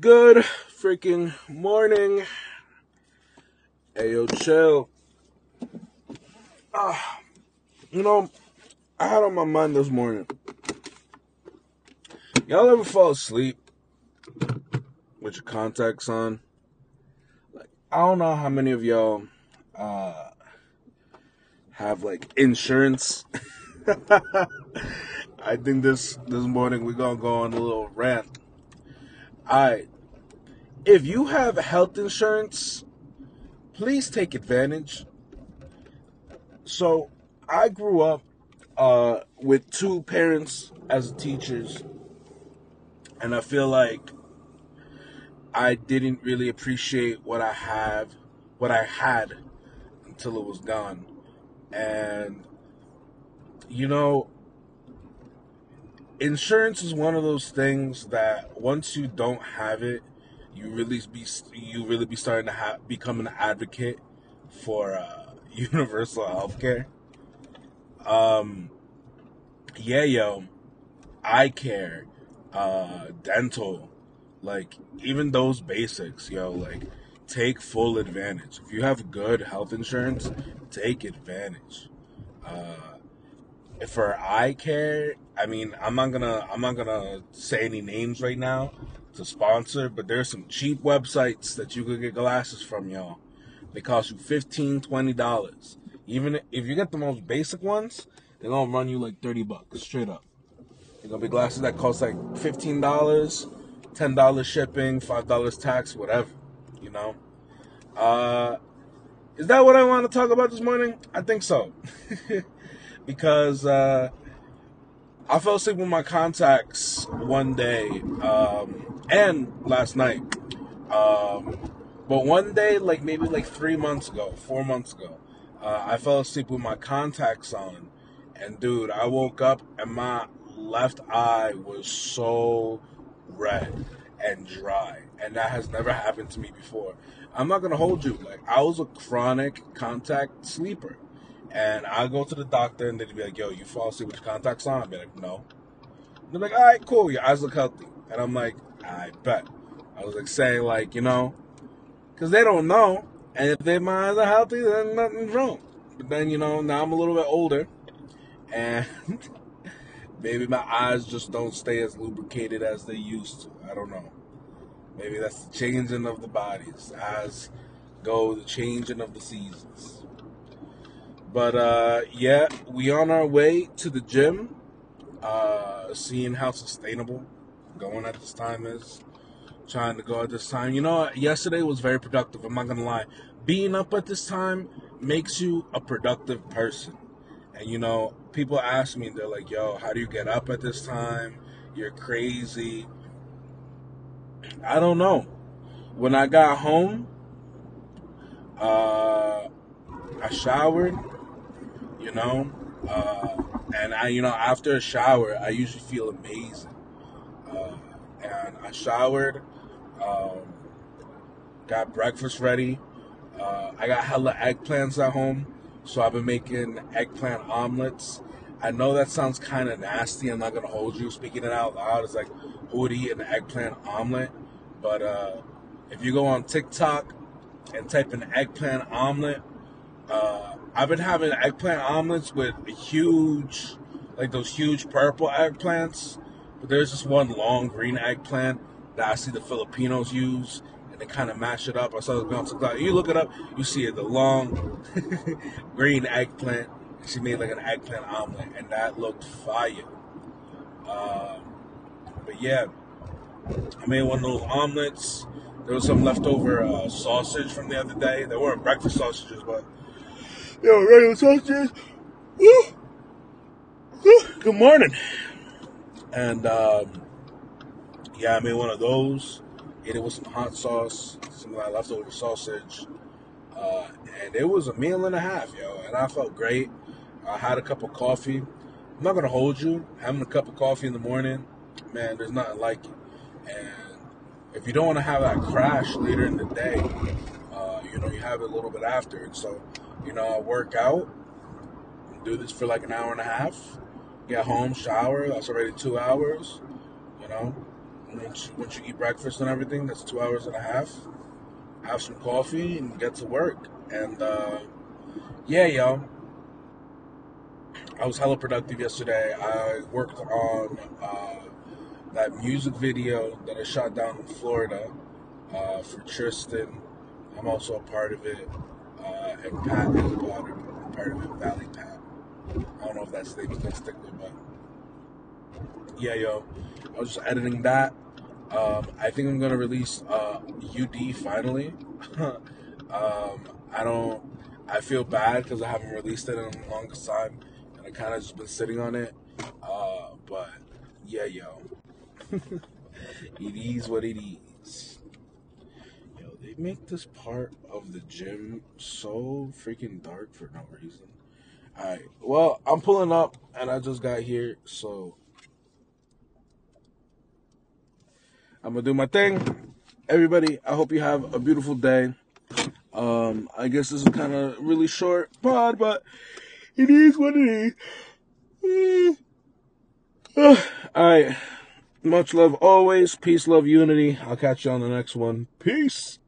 Good freaking morning. Hey, yo, chill. Ah, you know, I had on my mind this morning. Y'all ever fall asleep with your contacts on? Like, I don't know how many of y'all uh, have like insurance. I think this this morning we're gonna go on a little rant. Alright. If you have health insurance, please take advantage. So I grew up uh, with two parents as teachers, and I feel like I didn't really appreciate what I have, what I had, until it was gone. And you know, insurance is one of those things that once you don't have it, you really be you really be starting to have, become an advocate for uh, universal healthcare. Um, yeah, yo, eye care, uh, dental, like even those basics, yo, like take full advantage. If you have good health insurance, take advantage. Uh, for eye care, I mean, I'm not gonna I'm not gonna say any names right now to sponsor, but there's some cheap websites that you could get glasses from, y'all. They cost you 15 dollars. Even if you get the most basic ones, they're gonna run you like 30 bucks straight up. They're gonna be glasses that cost like 15 dollars, 10 dollars shipping, five dollars tax, whatever. You know. Uh, is that what I want to talk about this morning? I think so. because uh, I fell asleep with my contacts one day um, and last night. Um, but one day, like maybe like three months ago, four months ago, uh, I fell asleep with my contacts on. And dude, I woke up and my left eye was so red and dry. And that has never happened to me before. I'm not going to hold you. Like, I was a chronic contact sleeper. And I go to the doctor and they'd be like, yo, you fall asleep with your contacts on? I'd be like, no. And they're like, all right, cool. Your eyes look healthy. And I'm like, I bet. I was like saying, like, you know, because they don't know. And if their eyes are healthy, then nothing's wrong. But then, you know, now I'm a little bit older. And maybe my eyes just don't stay as lubricated as they used to. I don't know. Maybe that's the changing of the bodies as go the changing of the seasons. But uh, yeah, we on our way to the gym, uh, seeing how sustainable going at this time is. Trying to go at this time. You know, yesterday was very productive. I'm not gonna lie. Being up at this time makes you a productive person. And you know, people ask me, they're like, "Yo, how do you get up at this time? You're crazy." I don't know. When I got home, uh, I showered you know. Uh, and I, you know, after a shower, I usually feel amazing. Uh, and I showered, um, got breakfast ready. Uh, I got hella eggplants at home, so I've been making eggplant omelets. I know that sounds kind of nasty. I'm not gonna hold you. Speaking it out loud, it's like who would eat an eggplant omelet? But uh, if you go on TikTok and type in eggplant omelet, uh, I've been having eggplant omelets with huge, like those huge purple eggplants. But there's this one long green eggplant that I see the Filipinos use, and they kind of mash it up. I saw it on TikTok. You look it up, you see it, the long green eggplant. She made like an eggplant omelet, and that looked fire. Um, but yeah, I made one of those omelets. There was some leftover uh, sausage from the other day. They weren't breakfast sausages, but Yo, regular sausages. Woo. Woo. Good morning. And um, yeah, I made one of those. Ate it with some hot sauce, some of that leftover sausage. Uh, and it was a meal and a half, yo. And I felt great. I had a cup of coffee. I'm not gonna hold you. Having a cup of coffee in the morning, man, there's nothing like it. And if you don't want to have that crash later in the day, uh, you know, you have it a little bit after. And so you know, I work out, do this for like an hour and a half, get home, shower. That's already two hours. You know, once you, once you eat breakfast and everything, that's two hours and a half. Have some coffee and get to work. And uh, yeah, yo, I was hella productive yesterday. I worked on uh, that music video that I shot down in Florida uh, for Tristan. I'm also a part of it, is a of, part of it, Valley Pat. I don't know if that's the name gonna stick with, but yeah, yo, I was just editing that. Um, I think I'm gonna release uh, UD finally. um, I don't. I feel bad because I haven't released it in the longest time, and I kind of just been sitting on it. Uh, but yeah, yo, it is what it is. They make this part of the gym so freaking dark for no reason. Alright, well, I'm pulling up and I just got here, so I'm gonna do my thing. Everybody, I hope you have a beautiful day. Um, I guess this is kind of really short pod, but it is what it is. Alright, much love always. Peace, love, unity. I'll catch you on the next one. Peace.